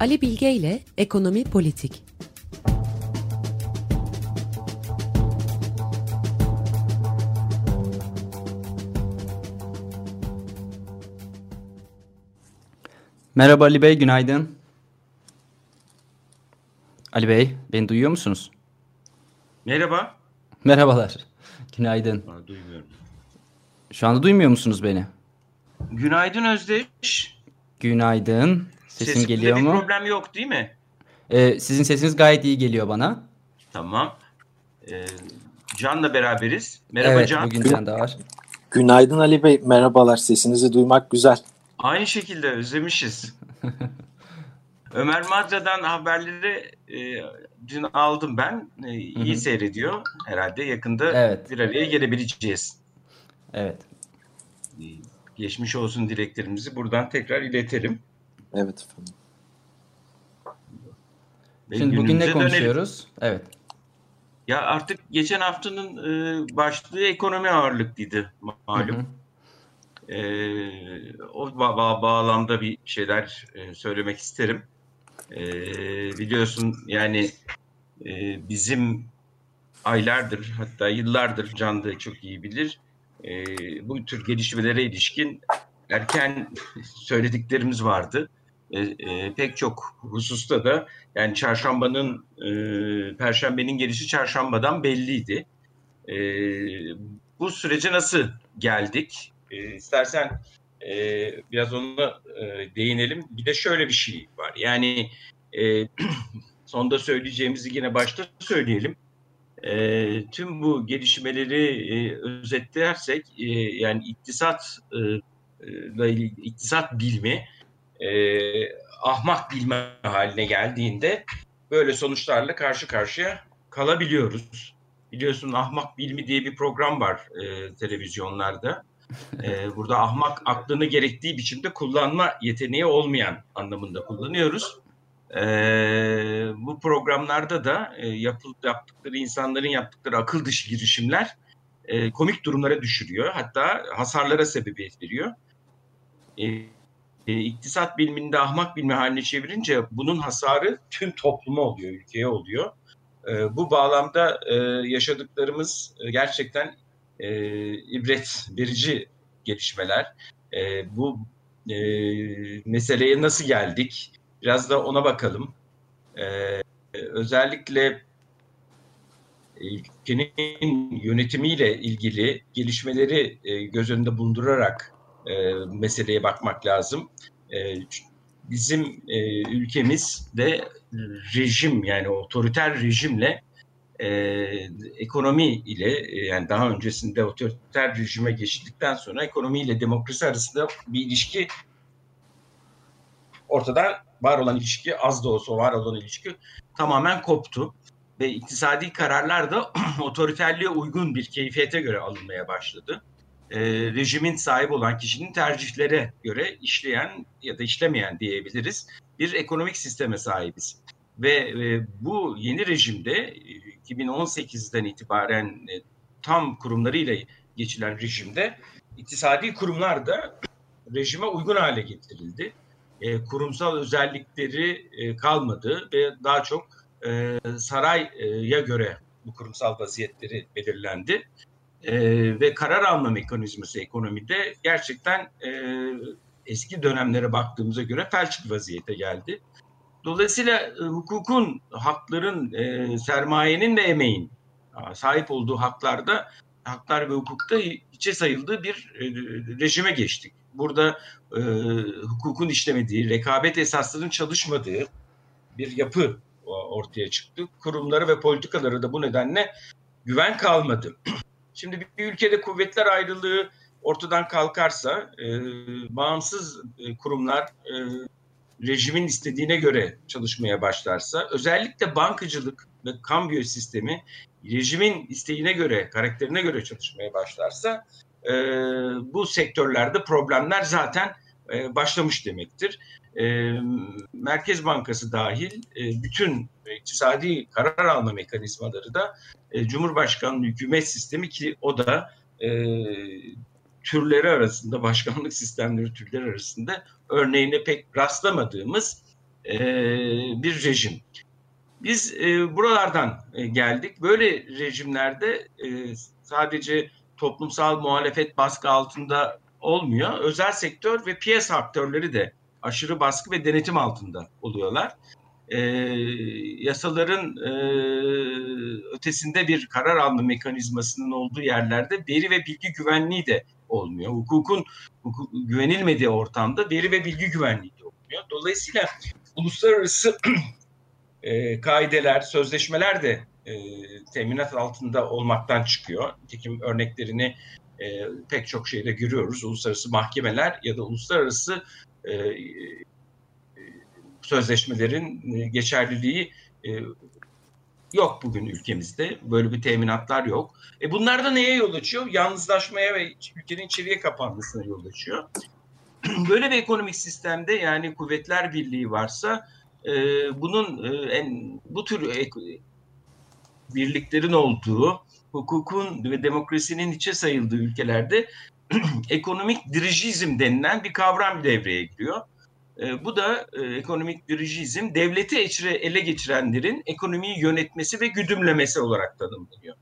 Ali Bilge ile Ekonomi Politik. Merhaba Ali Bey, günaydın. Ali Bey, beni duyuyor musunuz? Merhaba. Merhabalar, günaydın. Aa, duymuyorum. Şu anda duymuyor musunuz beni? Günaydın Özdeş. Günaydın. Sesim Sesimde geliyor bir mu? problem yok değil mi? Ee, sizin sesiniz gayet iyi geliyor bana. Tamam. Ee, Can'la beraberiz. Merhaba evet, Can. bugün Can da var. Günaydın Ali Bey, merhabalar. Sesinizi duymak güzel. Aynı şekilde özlemişiz. Ömer Madra'dan haberleri e, dün aldım ben. E, iyi Hı hı. seyrediyor. Herhalde yakında Evet. bir araya gelebileceğiz. Evet. E, geçmiş olsun dileklerimizi buradan tekrar iletelim. Evet efendim. Ve Şimdi bugün ne günümüze dönelim. konuşuyoruz? Evet. Ya artık geçen haftanın e, başlığı ekonomi ağırlıklıydı malum. Hı hı. Ee, o ba- ba- bağlamda bir şeyler e, söylemek isterim. Ee, biliyorsun yani e, bizim aylardır hatta yıllardır Can da çok iyi bilir. e, bu tür gelişmelere ilişkin erken söylediklerimiz vardı. E, e, pek çok hususta da yani çarşambanın e, perşembenin gelişi çarşambadan belliydi. E, bu sürece nasıl geldik? E, istersen e, biraz ona e, değinelim. Bir de şöyle bir şey var. Yani e, sonda söyleyeceğimizi yine başta söyleyelim. E, tüm bu gelişmeleri e, özetlersek e, yani iktisat e, ilgili- iktisat bilmi e, ahmak bilme haline geldiğinde böyle sonuçlarla karşı karşıya kalabiliyoruz. Biliyorsun ahmak bilmi diye bir program var e, televizyonlarda. E, burada ahmak aklını gerektiği biçimde kullanma yeteneği olmayan anlamında kullanıyoruz. E, bu programlarda da e, yapıl, yaptıkları insanların yaptıkları akıl dışı girişimler e, komik durumlara düşürüyor. Hatta hasarlara sebebiyet veriyor. E, e, iktisat biliminde ahmak bilmi haline çevirince bunun hasarı tüm topluma oluyor, ülkeye oluyor. E, bu bağlamda e, yaşadıklarımız e, gerçekten e, ibret verici gelişmeler. E, bu e, meseleye nasıl geldik? Biraz da ona bakalım. E, özellikle ülkenin yönetimiyle ilgili gelişmeleri e, göz önünde bulundurarak e, meseleye bakmak lazım. E, bizim e, ülkemizde rejim yani otoriter rejimle e, ekonomi ile e, yani daha öncesinde otoriter rejime geçildikten sonra ekonomi ile demokrasi arasında bir ilişki ortadan var olan ilişki az da olsa var olan ilişki tamamen koptu ve iktisadi kararlar da otoriterliğe uygun bir keyfiyete göre alınmaya başladı. E, rejimin sahip olan kişinin tercihlere göre işleyen ya da işlemeyen diyebiliriz bir ekonomik sisteme sahibiz. Ve e, bu yeni rejimde e, 2018'den itibaren e, tam kurumlarıyla geçilen rejimde iktisadi kurumlar da rejime uygun hale getirildi. E, kurumsal özellikleri e, kalmadı ve daha çok e, saraya göre bu kurumsal vaziyetleri belirlendi. E, ve karar alma mekanizması ekonomide gerçekten e, eski dönemlere baktığımıza göre felç bir vaziyete geldi. Dolayısıyla e, hukukun, hakların, e, sermayenin ve emeğin sahip olduğu haklarda, haklar ve hukukta içe sayıldığı bir e, rejime geçtik. Burada e, hukukun işlemediği, rekabet esaslarının çalışmadığı bir yapı ortaya çıktı. Kurumları ve politikaları da bu nedenle güven kalmadı. Şimdi bir ülkede kuvvetler ayrılığı ortadan kalkarsa, e, bağımsız e, kurumlar e, rejimin istediğine göre çalışmaya başlarsa, özellikle bankacılık ve kambiyo sistemi rejimin isteğine göre, karakterine göre çalışmaya başlarsa, e, bu sektörlerde problemler zaten e, başlamış demektir. Merkez Bankası dahil bütün iktisadi karar alma mekanizmaları da e, Cumhurbaşkanlığı hükümet sistemi ki o da türleri arasında, başkanlık sistemleri türleri arasında örneğine pek rastlamadığımız bir rejim. Biz buralardan geldik. Böyle rejimlerde sadece toplumsal muhalefet baskı altında olmuyor. Özel sektör ve piyasa aktörleri de aşırı baskı ve denetim altında oluyorlar. E, yasaların e, ötesinde bir karar alma mekanizmasının olduğu yerlerde veri ve bilgi güvenliği de olmuyor. Hukukun hukuk, güvenilmediği ortamda veri ve bilgi güvenliği de olmuyor. Dolayısıyla uluslararası e, kaideler, sözleşmeler de e, teminat altında olmaktan çıkıyor. Nitekim örneklerini e, pek çok şeyde görüyoruz. Uluslararası mahkemeler ya da uluslararası e, e sözleşmelerin e, geçerliliği yok bugün ülkemizde. Böyle bir teminatlar yok. E bunlar da neye yol açıyor? Yalnızlaşmaya ve ülkenin içeriye kapanmasına yol açıyor. Böyle bir ekonomik sistemde yani kuvvetler birliği varsa e, bunun e, en bu tür ek, birliklerin olduğu, hukukun ve demokrasinin içe sayıldığı ülkelerde ekonomik dirijizm denilen bir kavram devreye giriyor. E, bu da e, ekonomik dirijizm devleti ele geçirenlerin ekonomiyi yönetmesi ve güdümlemesi olarak tanımlanıyor.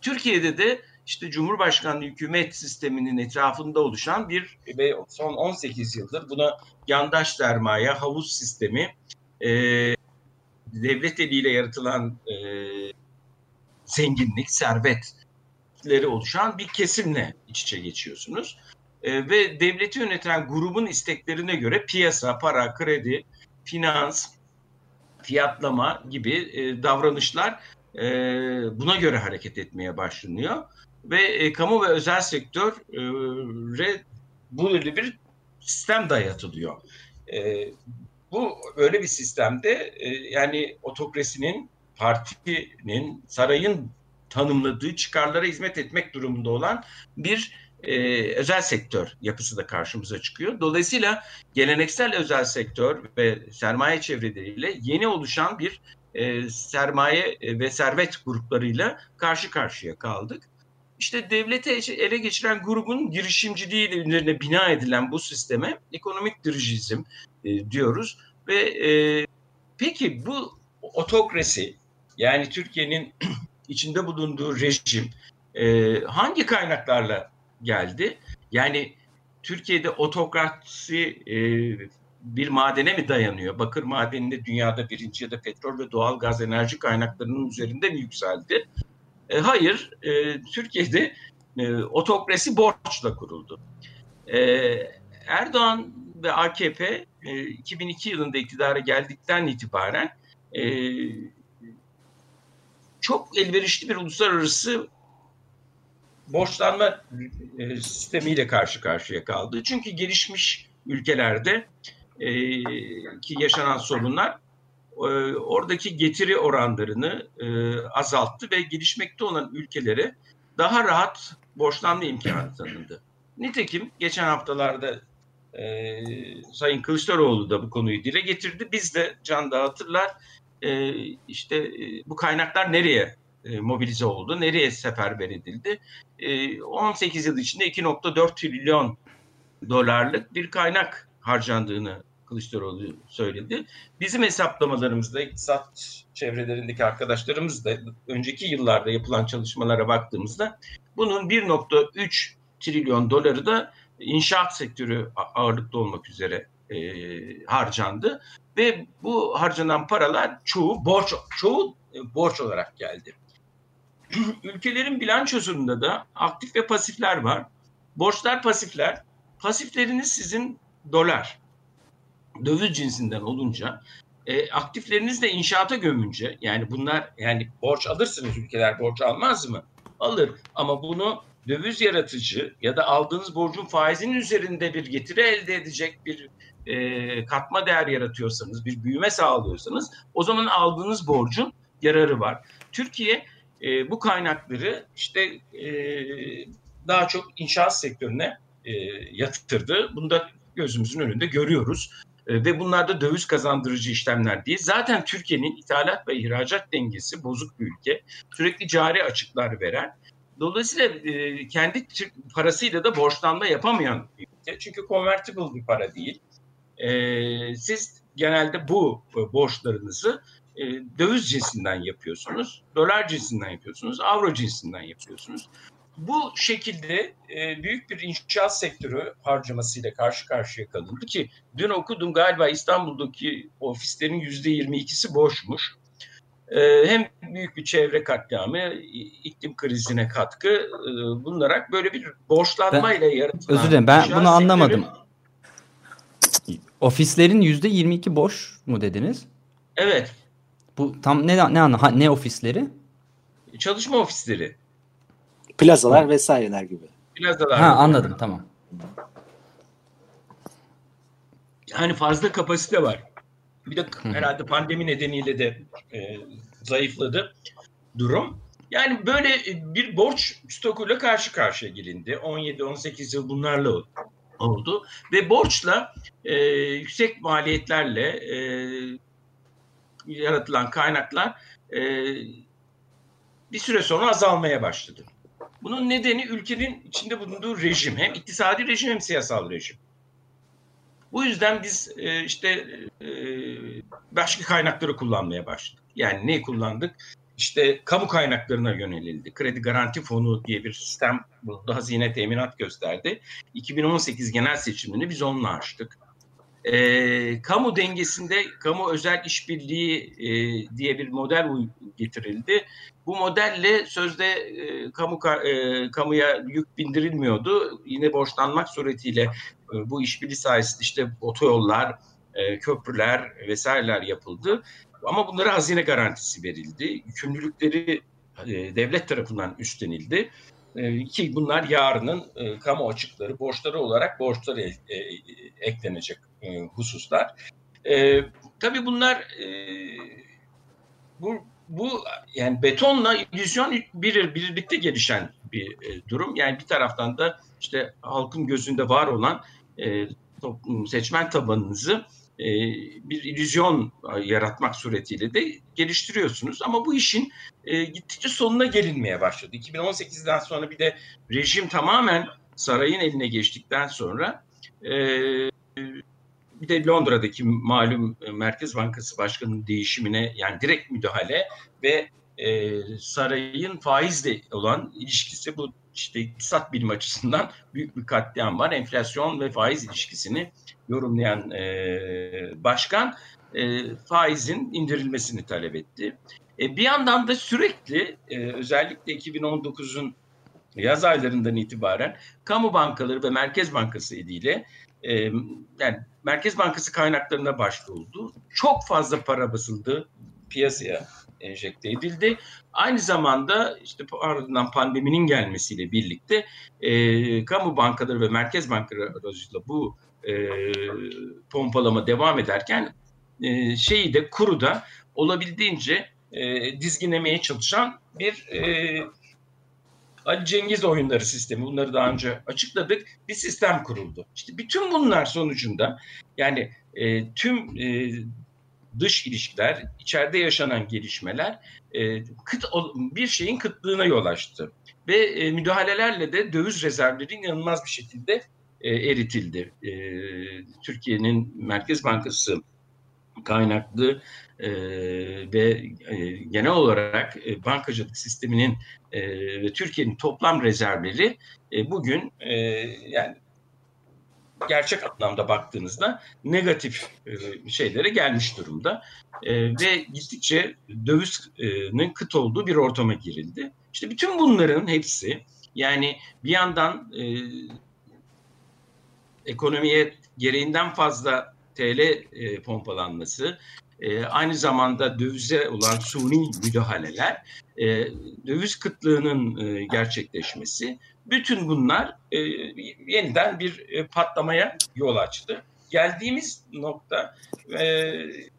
Türkiye'de de işte Cumhurbaşkanlığı hükümet sisteminin etrafında oluşan bir ve son 18 yıldır buna yandaş sermaye, havuz sistemi, e, devlet eliyle yaratılan e, zenginlik, servetleri oluşan bir kesimle iç içe geçiyorsunuz. E, ve devleti yöneten grubun isteklerine göre piyasa, para, kredi, finans, fiyatlama gibi e, davranışlar e, buna göre hareket etmeye başlanıyor. Ve e, kamu ve özel sektöre böyle bir sistem dayatılıyor. E, bu öyle bir sistemde e, yani otokrasinin, partinin, sarayın tanımladığı çıkarlara hizmet etmek durumunda olan bir e, özel sektör yapısı da karşımıza çıkıyor. Dolayısıyla geleneksel özel sektör ve sermaye çevreleriyle yeni oluşan bir e, sermaye ve servet gruplarıyla karşı karşıya kaldık. İşte devlete ele geçiren grubun girişimciliği üzerine bina edilen bu sisteme ekonomik dirijizm e, diyoruz. Ve e, peki bu otokrasi yani Türkiye'nin içinde bulunduğu rejim e, hangi kaynaklarla geldi. Yani Türkiye'de otokrasi e, bir madene mi dayanıyor? Bakır madeninde dünyada birinci ya da petrol ve doğal gaz enerji kaynaklarının üzerinde mi yükseldi? E, hayır, e, Türkiye'de e, otokrasi borçla kuruldu. E, Erdoğan ve AKP e, 2002 yılında iktidara geldikten itibaren e, çok elverişli bir uluslararası borçlanma e, sistemiyle karşı karşıya kaldı. Çünkü gelişmiş ülkelerde e, ki yaşanan sorunlar e, oradaki getiri oranlarını azalttı ve gelişmekte olan ülkelere daha rahat borçlanma imkanı tanındı. Nitekim geçen haftalarda e, Sayın Kılıçdaroğlu da bu konuyu dile getirdi. Biz de Can da hatırlar e, işte e, bu kaynaklar nereye e, mobilize oldu. Nereye seferber edildi? 18 e, yıl içinde 2.4 trilyon dolarlık bir kaynak harcandığını Kılıçdaroğlu söyledi. Bizim hesaplamalarımızda iktisat çevrelerindeki arkadaşlarımız da önceki yıllarda yapılan çalışmalara baktığımızda bunun 1.3 trilyon doları da inşaat sektörü ağırlıklı olmak üzere e, harcandı ve bu harcanan paralar çoğu borç çoğu e, borç olarak geldi. ülkelerin bilançosunda da aktif ve pasifler var. Borçlar pasifler. Pasifleriniz sizin dolar. Döviz cinsinden olunca e, aktifleriniz de inşaata gömünce yani bunlar yani borç alırsınız ülkeler borç almaz mı? Alır ama bunu döviz yaratıcı ya da aldığınız borcun faizinin üzerinde bir getiri elde edecek bir e, katma değer yaratıyorsanız, bir büyüme sağlıyorsanız o zaman aldığınız borcun yararı var. Türkiye e, bu kaynakları işte e, daha çok inşaat sektörüne e, yatırdı. Bunu da gözümüzün önünde görüyoruz. E, ve bunlar da döviz kazandırıcı işlemler değil. Zaten Türkiye'nin ithalat ve ihracat dengesi bozuk bir ülke. Sürekli cari açıklar veren. Dolayısıyla e, kendi parasıyla da borçlanma yapamayan bir ülke. Çünkü convertible bir para değil. E, siz genelde bu borçlarınızı e, döviz cinsinden yapıyorsunuz, dolar cinsinden yapıyorsunuz, avro cinsinden yapıyorsunuz. Bu şekilde e, büyük bir inşaat sektörü harcamasıyla karşı karşıya kalındı ki dün okudum galiba İstanbul'daki ofislerin yüzde 22'si boşmuş. E, hem büyük bir çevre katliamı, iklim krizine katkı e, bulunarak böyle bir borçlanmayla yaratılan... Özür dilerim ben bunu anlamadım. Sektörü... Ofislerin yüzde 22 boş mu dediniz? Evet. Bu tam ne ne anla ne ofisleri? Çalışma ofisleri. Plazalar Hı. vesaireler gibi. Plazalar. Ha anladım tamam. Yani fazla kapasite var. Bir de Hı. herhalde pandemi nedeniyle de e, zayıfladı durum. Yani böyle bir borç stokuyla karşı karşıya gelindi. 17-18 yıl bunlarla oldu. Ve borçla e, yüksek maliyetlerle e, yaratılan kaynaklar e, bir süre sonra azalmaya başladı. Bunun nedeni ülkenin içinde bulunduğu rejim. Hem iktisadi rejim hem siyasal rejim. Bu yüzden biz e, işte e, başka kaynakları kullanmaya başladık. Yani ne kullandık? İşte kamu kaynaklarına yönelildi. Kredi Garanti Fonu diye bir sistem bulundu. Hazine teminat gösterdi. 2018 genel seçimini biz onunla açtık. E, kamu dengesinde kamu özel işbirliği e, diye bir model getirildi. Bu modelle sözde e, kamu e, kamuya yük bindirilmiyordu. Yine borçlanmak suretiyle e, bu işbirliği sayesinde işte otoyollar, e, köprüler vesaireler yapıldı. Ama bunlara hazine garantisi verildi. Yükümlülükleri e, devlet tarafından üstlenildi. E, ki bunlar yarının e, kamu açıkları, borçları olarak borçları e, eklenecek hususlar. Tabii bunlar bu bu yani betonla illüzyon bir birlikte gelişen bir durum. Yani bir taraftan da işte halkın gözünde var olan seçmen tabanınızı e, bir illüzyon yaratmak suretiyle de geliştiriyorsunuz. Ama bu işin e, gittikçe sonuna gelinmeye başladı. 2018'den sonra bir de rejim tamamen sarayın eline geçtikten sonra e, bir de Londra'daki malum Merkez Bankası Başkanı'nın değişimine yani direkt müdahale ve e, sarayın faizle olan ilişkisi bu işte iktisat bilim açısından büyük bir katliam var. Enflasyon ve faiz ilişkisini yorumlayan e, başkan e, faizin indirilmesini talep etti. E, bir yandan da sürekli e, özellikle 2019'un yaz aylarından itibaren kamu bankaları ve Merkez Bankası ile e, yani Merkez Bankası kaynaklarına başvuruldu. Çok fazla para basıldı piyasaya enjekte edildi. Aynı zamanda işte ardından pandeminin gelmesiyle birlikte e, kamu bankaları ve merkez bankaları aracılığıyla bu e, pompalama devam ederken e, şeyi de kuru da olabildiğince e, dizginlemeye çalışan bir e, Ali Cengiz oyunları sistemi bunları daha önce açıkladık bir sistem kuruldu. İşte bütün bunlar sonucunda yani e, tüm e, dış ilişkiler, içeride yaşanan gelişmeler e, kıt bir şeyin kıtlığına yol açtı. Ve e, müdahalelerle de döviz rezervleri inanılmaz bir şekilde e, eritildi. E, Türkiye'nin Merkez Bankası kaynaklı e, ve e, genel olarak e, bankacılık sisteminin e, ve Türkiye'nin toplam rezervleri e, bugün e, yani gerçek anlamda baktığınızda negatif e, şeylere gelmiş durumda. E, ve gittikçe dövizin kıt olduğu bir ortama girildi. İşte bütün bunların hepsi yani bir yandan e, ekonomiye gereğinden fazla TL e, pompalanması, e, aynı zamanda dövize olan suni müdahaleler, e, döviz kıtlığının e, gerçekleşmesi bütün bunlar e, yeniden bir e, patlamaya yol açtı. Geldiğimiz nokta e,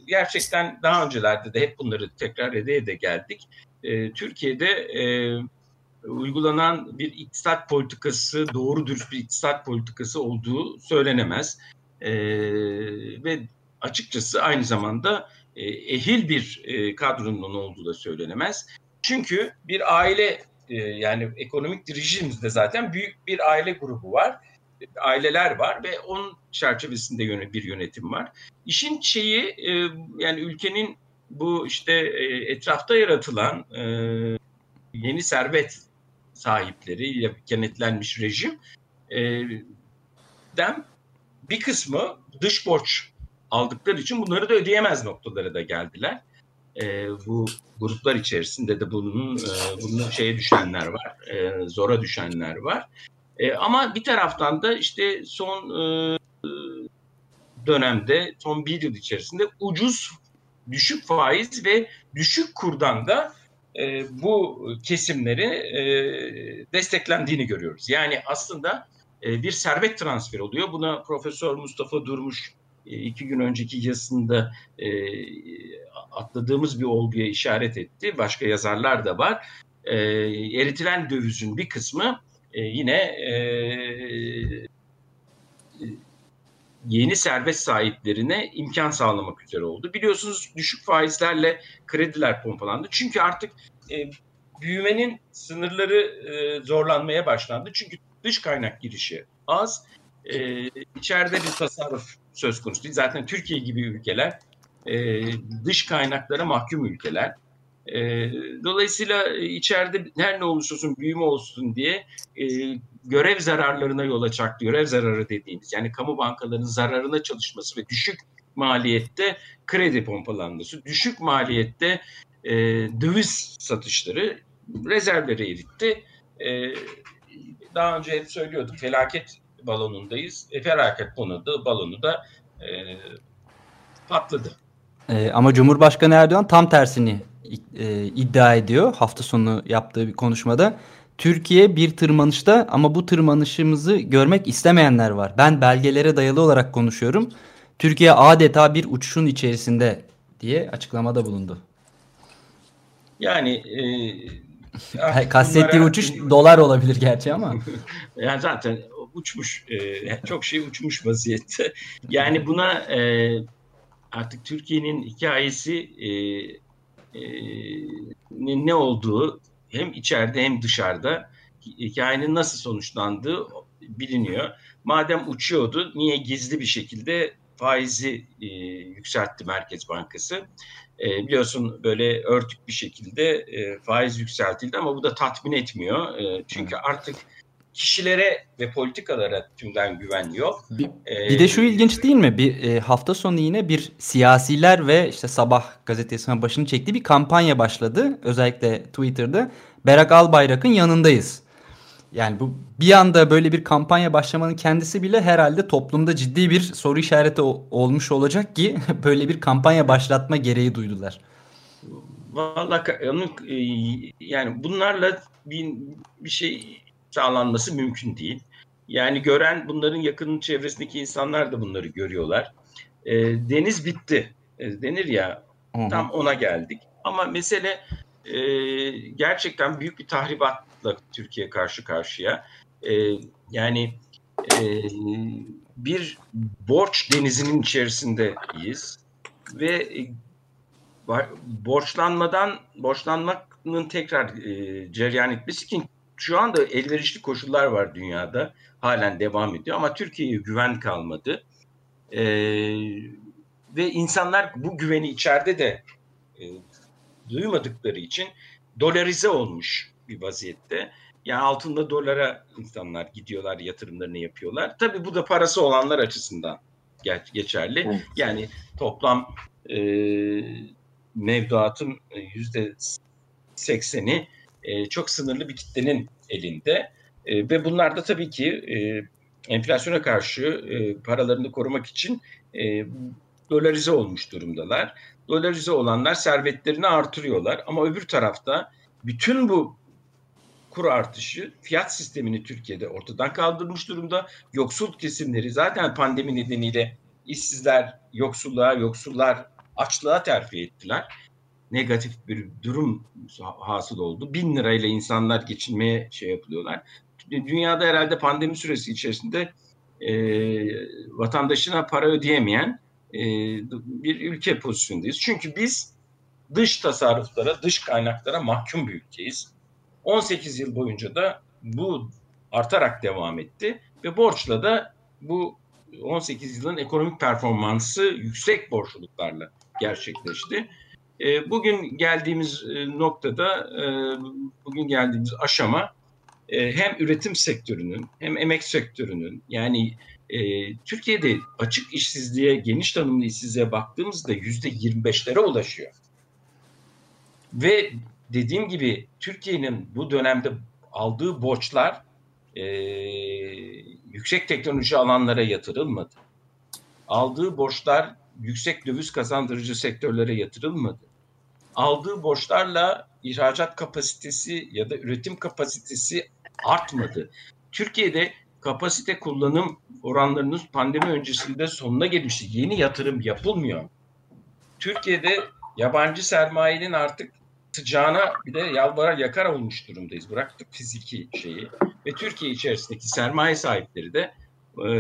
gerçekten daha öncelerde de hep bunları tekrar ede ede geldik. E, Türkiye'de e, uygulanan bir iktisat politikası doğru dürüst bir iktisat politikası olduğu söylenemez. E, ve açıkçası aynı zamanda e, ehil bir e, kadronun olduğu da söylenemez. Çünkü bir aile e, yani ekonomik rejimimizde zaten büyük bir aile grubu var. aileler var ve onun çerçevesinde bir yönetim var. İşin şeyi e, yani ülkenin bu işte e, etrafta yaratılan e, yeni servet sahipleri kenetlenmiş rejim den bir kısmı dış borç aldıkları için bunları da ödeyemez noktalara da geldiler. bu gruplar içerisinde de bunun bunun şeye düşenler var, zora düşenler var. E, ama bir taraftan da işte son e, dönemde, son bir yıl içerisinde ucuz, düşük faiz ve düşük kurdan da e, bu kesimleri e, desteklendiğini görüyoruz. Yani aslında e, bir servet transferi oluyor. Buna Profesör Mustafa Durmuş iki gün önceki yazısında atladığımız bir olguya işaret etti. Başka yazarlar da var. Eritilen dövizin bir kısmı yine yeni servet sahiplerine imkan sağlamak üzere oldu. Biliyorsunuz düşük faizlerle krediler pompalandı. Çünkü artık e, büyümenin sınırları e, zorlanmaya başlandı. Çünkü dış kaynak girişi az. E, içeride bir tasarruf söz konusu değil. Zaten Türkiye gibi ülkeler e, dış kaynaklara mahkum ülkeler. E, dolayısıyla içeride her ne olursa olsun büyüme olsun diye e, görev zararlarına yol açacak, görev zararı dediğimiz yani kamu bankalarının zararına çalışması ve düşük maliyette kredi pompalanması, düşük maliyette e, döviz satışları rezervleri eritti. E, daha önce hep söylüyorduk felaket balonundayız. E, felaket konuda balonu da e, patladı. E, ama Cumhurbaşkanı Erdoğan tam tersini e, iddia ediyor hafta sonu yaptığı bir konuşmada. Türkiye bir tırmanışta ama bu tırmanışımızı görmek istemeyenler var. Ben belgelere dayalı olarak konuşuyorum. Türkiye adeta bir uçuşun içerisinde diye açıklamada bulundu. Yani e, kastettiği uçuş dolar olabilir gerçi ama. yani zaten uçmuş. E, çok şey uçmuş vaziyette. Yani buna e, artık Türkiye'nin hikayesi e, e, ne olduğu hem içeride hem dışarıda hikayenin nasıl sonuçlandığı biliniyor. Madem uçuyordu niye gizli bir şekilde faizi e, yükseltti Merkez Bankası? E, biliyorsun böyle örtük bir şekilde e, faiz yükseltildi ama bu da tatmin etmiyor. E, çünkü artık kişilere ve politikalara tümden güven yok. Bir, ee, bir de şu ilginç değil mi? Bir e, hafta sonu yine bir siyasiler ve işte Sabah gazetesinin başını çektiği bir kampanya başladı. Özellikle Twitter'da Berak Albayrak'ın yanındayız. Yani bu bir anda böyle bir kampanya başlamanın kendisi bile herhalde toplumda ciddi bir soru işareti olmuş olacak ki böyle bir kampanya başlatma gereği duydular. Vallahi e, yani bunlarla bir, bir şey sağlanması mümkün değil. Yani gören bunların yakın çevresindeki insanlar da bunları görüyorlar. E, deniz bitti e, denir ya Hı-hı. tam ona geldik. Ama mesele e, gerçekten büyük bir tahribatla Türkiye karşı karşıya. E, yani e, bir borç denizinin içerisindeyiz ve e, borçlanmadan borçlanmanın tekrar e, cereyan etmesi şu anda elverişli koşullar var dünyada. Halen devam ediyor ama Türkiye'ye güven kalmadı. Ee, ve insanlar bu güveni içeride de e, duymadıkları için dolarize olmuş bir vaziyette. Yani altında dolara insanlar gidiyorlar, yatırımlarını yapıyorlar. Tabii bu da parası olanlar açısından geçerli. Yani toplam e, mevduatın yüzde sekseni e, çok sınırlı bir kitlenin elinde. E, ve bunlar da tabii ki e, enflasyona karşı paralarını korumak için dolarize olmuş durumdalar. Dolarize olanlar servetlerini artırıyorlar ama öbür tarafta bütün bu kur artışı fiyat sistemini Türkiye'de ortadan kaldırmış durumda. Yoksul kesimleri zaten pandemi nedeniyle işsizler, yoksulluğa, yoksullar açlığa terfi ettiler negatif bir durum hasıl oldu. Bin lirayla insanlar geçinmeye şey yapılıyorlar. Dünyada herhalde pandemi süresi içerisinde e, vatandaşına para ödeyemeyen e, bir ülke pozisyondayız. Çünkü biz dış tasarruflara, dış kaynaklara mahkum bir ülkeyiz. 18 yıl boyunca da bu artarak devam etti ve borçla da bu 18 yılın ekonomik performansı yüksek borçluluklarla gerçekleşti. E, bugün geldiğimiz e, noktada, e, bugün geldiğimiz aşama e, hem üretim sektörünün hem emek sektörünün yani e, Türkiye'de açık işsizliğe, geniş tanımlı işsizliğe baktığımızda yüzde 25'lere ulaşıyor. Ve dediğim gibi Türkiye'nin bu dönemde aldığı borçlar e, yüksek teknoloji alanlara yatırılmadı. Aldığı borçlar yüksek döviz kazandırıcı sektörlere yatırılmadı. Aldığı borçlarla ihracat kapasitesi ya da üretim kapasitesi artmadı. Türkiye'de kapasite kullanım oranlarının pandemi öncesinde sonuna gelmişti. Yeni yatırım yapılmıyor. Türkiye'de yabancı sermayenin artık sıcağına bir de yalvara yakar olmuş durumdayız. Bıraktık fiziki şeyi. Ve Türkiye içerisindeki sermaye sahipleri de e,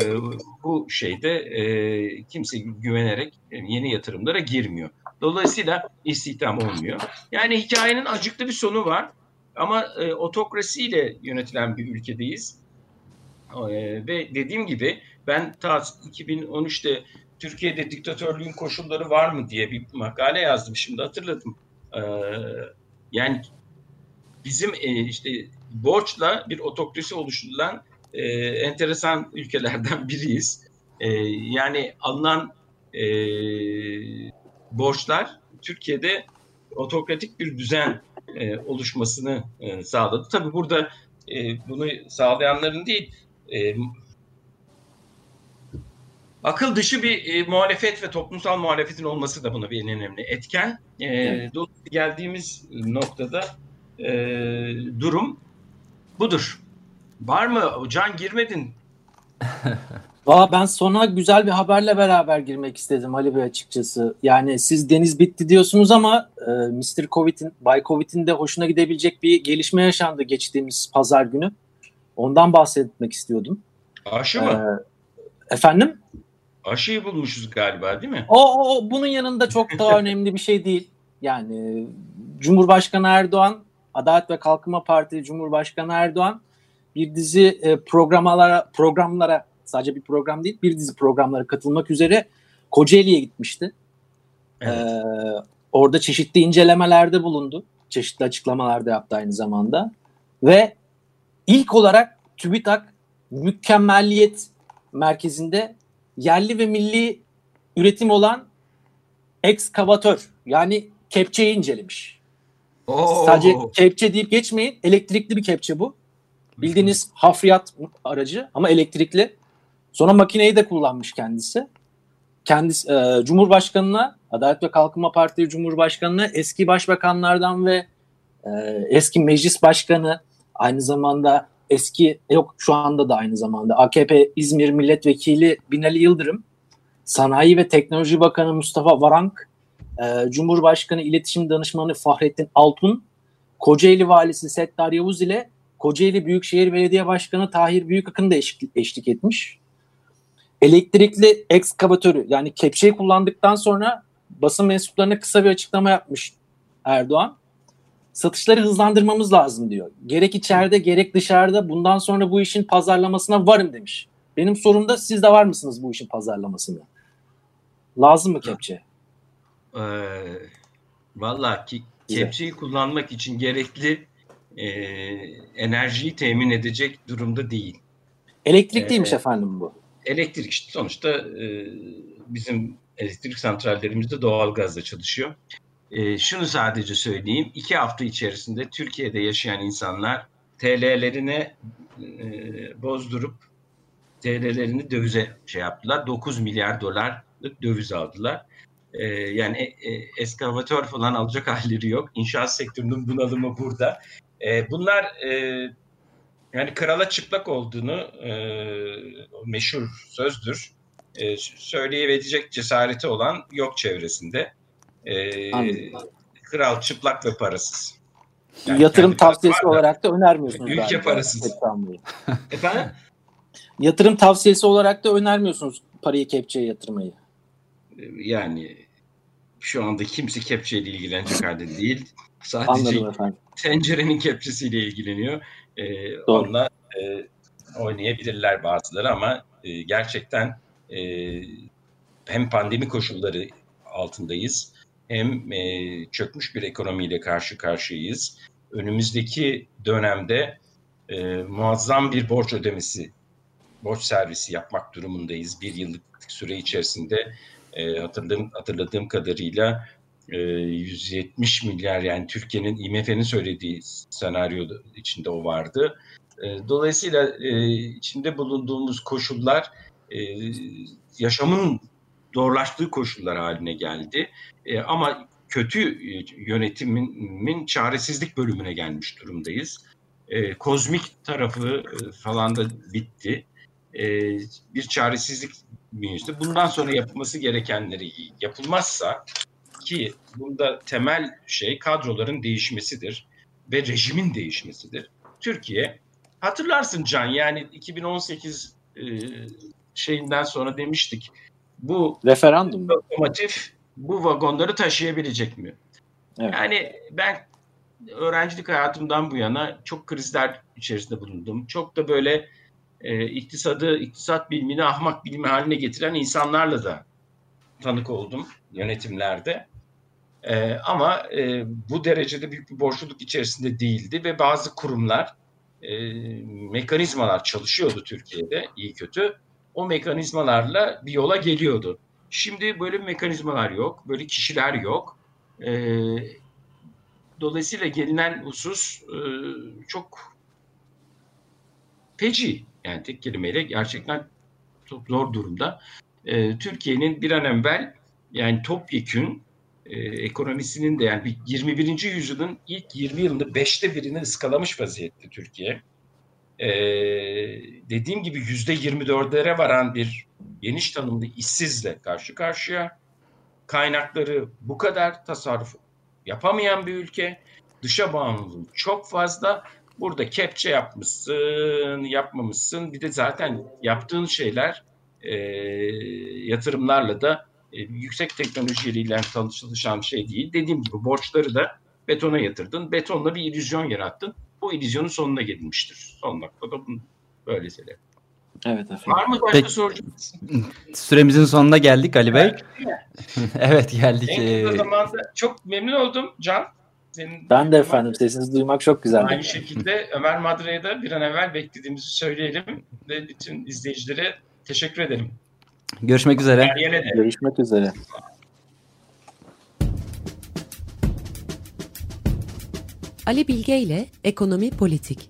bu şeyde e, kimse güvenerek yeni yatırımlara girmiyor. Dolayısıyla istihdam olmuyor. Yani hikayenin acıklı bir sonu var. Ama e, otokrasiyle yönetilen bir ülkedeyiz. E, ve dediğim gibi ben ta 2013'te Türkiye'de diktatörlüğün koşulları var mı diye bir makale yazdım. Şimdi hatırladım. E, yani bizim e, işte borçla bir otokrasi oluşturulan e, enteresan ülkelerden biriyiz. E, yani alınan e, borçlar Türkiye'de otokratik bir düzen e, oluşmasını e, sağladı. Tabii burada e, bunu sağlayanların değil, e, akıl dışı bir e, muhalefet ve toplumsal muhalefetin olması da buna bir en önemli etken. E, evet. Geldiğimiz noktada e, durum budur. Var mı? Can girmedin. Valla ben sona güzel bir haberle beraber girmek istedim Ali Bey açıkçası. Yani siz deniz bitti diyorsunuz ama e, Mr. Covid'in, Bay Covid'in de hoşuna gidebilecek bir gelişme yaşandı geçtiğimiz pazar günü. Ondan bahsetmek istiyordum. Aşı mı? E, efendim? Aşıyı bulmuşuz galiba değil mi? O, o bunun yanında çok daha önemli bir şey değil. Yani Cumhurbaşkanı Erdoğan, Adalet ve Kalkınma Partisi Cumhurbaşkanı Erdoğan bir dizi e, programlara programlara sadece bir program değil bir dizi programlara katılmak üzere Kocaeli'ye gitmişti. Evet. Ee, orada çeşitli incelemelerde bulundu. Çeşitli açıklamalarda yaptı aynı zamanda. Ve ilk olarak TÜBİTAK mükemmelliyet merkezinde yerli ve milli üretim olan ekskavatör yani kepçeyi incelemiş. Oo. Sadece kepçe deyip geçmeyin. Elektrikli bir kepçe bu. Bildiğiniz hafriyat aracı ama elektrikli. Sonra makineyi de kullanmış kendisi. Kendisi e, Cumhurbaşkanına, Adalet ve Kalkınma Partisi Cumhurbaşkanına eski başbakanlardan ve e, eski meclis başkanı aynı zamanda eski yok şu anda da aynı zamanda AKP İzmir Milletvekili Binali Yıldırım, Sanayi ve Teknoloji Bakanı Mustafa Varank, e, Cumhurbaşkanı İletişim Danışmanı Fahrettin Altun, Kocaeli Valisi Settar Yavuz ile Kocaeli Büyükşehir Belediye Başkanı Tahir Büyükakın da eşlik, eşlik etmiş. Elektrikli ekskavatörü yani kepçeyi kullandıktan sonra basın mensuplarına kısa bir açıklama yapmış Erdoğan. Satışları hızlandırmamız lazım diyor. Gerek içeride gerek dışarıda bundan sonra bu işin pazarlamasına varım demiş. Benim sorum da siz de var mısınız bu işin pazarlamasına? Lazım mı kepçe? Ee, Valla ki, kepçeyi kullanmak için gerekli e, enerjiyi temin edecek durumda değil. Elektrikliymiş ee, efendim bu. Elektrik işte sonuçta e, bizim elektrik santrallerimizde doğal gazla çalışıyor. E, şunu sadece söyleyeyim. iki hafta içerisinde Türkiye'de yaşayan insanlar TL'lerine e, bozdurup TL'lerini dövize şey yaptılar. 9 milyar dolarlık döviz aldılar. E, yani e, e, eskavatör falan alacak halleri yok. İnşaat sektörünün bunalımı burada. E, bunlar e, yani krala çıplak olduğunu e, meşhur sözdür. E, söyleyebilecek cesareti olan yok çevresinde. E, kral çıplak ve parasız. Yani Yatırım tavsiyesi olarak da önermiyorsunuz. Ülke galiba. parasız. Efendim? Yatırım tavsiyesi olarak da önermiyorsunuz parayı kepçeye yatırmayı. Yani şu anda kimse kepçeyle ilgilenecek halde değil. Sadece tencerenin kepçesiyle ilgileniyor. Ee, onunla e, oynayabilirler bazıları ama e, gerçekten e, hem pandemi koşulları altındayız hem e, çökmüş bir ekonomiyle karşı karşıyayız. Önümüzdeki dönemde e, muazzam bir borç ödemesi, borç servisi yapmak durumundayız. Bir yıllık süre içerisinde e, hatırladığım, hatırladığım kadarıyla e, 170 milyar yani Türkiye'nin IMF'nin söylediği senaryo içinde o vardı. E, dolayısıyla e, içinde bulunduğumuz koşullar e, yaşamın zorlaştığı koşullar haline geldi. E, ama kötü e, yönetimin çaresizlik bölümüne gelmiş durumdayız. E, kozmik tarafı e, falan da bitti. E, bir çaresizlik bünyesinde. Bundan sonra yapılması gerekenleri yapılmazsa ki bunda temel şey kadroların değişmesidir ve rejimin değişmesidir. Türkiye hatırlarsın Can yani 2018 e, şeyinden sonra demiştik bu referandum lokomotif bu vagonları taşıyabilecek mi? Evet. Yani ben öğrencilik hayatımdan bu yana çok krizler içerisinde bulundum. Çok da böyle e, iktisadı, iktisat bilimini ahmak bilimi haline getiren insanlarla da tanık oldum yönetimlerde. E, ama e, bu derecede büyük bir borçluluk içerisinde değildi ve bazı kurumlar, e, mekanizmalar çalışıyordu Türkiye'de iyi kötü o mekanizmalarla bir yola geliyordu. Şimdi böyle mekanizmalar yok, böyle kişiler yok. E, dolayısıyla gelinen husus e, çok feci. Yani tek kelimeyle gerçekten çok zor durumda. E, Türkiye'nin bir an evvel yani topyekün e, ekonomisinin de yani 21. yüzyılın ilk 20 yılında beşte birini ıskalamış vaziyette Türkiye e, dediğim gibi yüzde 24'lere varan bir geniş tanımlı işsizle karşı karşıya. Kaynakları bu kadar tasarruf yapamayan bir ülke. Dışa bağımlılığı çok fazla. Burada kepçe yapmışsın, yapmamışsın. Bir de zaten yaptığın şeyler e, yatırımlarla da e, yüksek teknolojiyle çalışan şey değil. Dediğim gibi borçları da betona yatırdın. Betonla bir illüzyon yarattın bu illüzyonun sonuna gelinmiştir. Son noktada bunu böyle söylerim. Evet efendim. Var mı başka Peki, soracağınız? Süremizin sonuna geldik Ali Bey. evet geldik. En kısa ee, zamanda çok memnun oldum Can. Senin ben de efendim sesinizi duymak çok güzel. Aynı şekilde Ömer Madra'ya da bir an evvel beklediğimizi söyleyelim ve bütün izleyicilere teşekkür edelim. Görüşmek üzere. Görüşmek üzere. Ali Bilge ile Ekonomi Politik.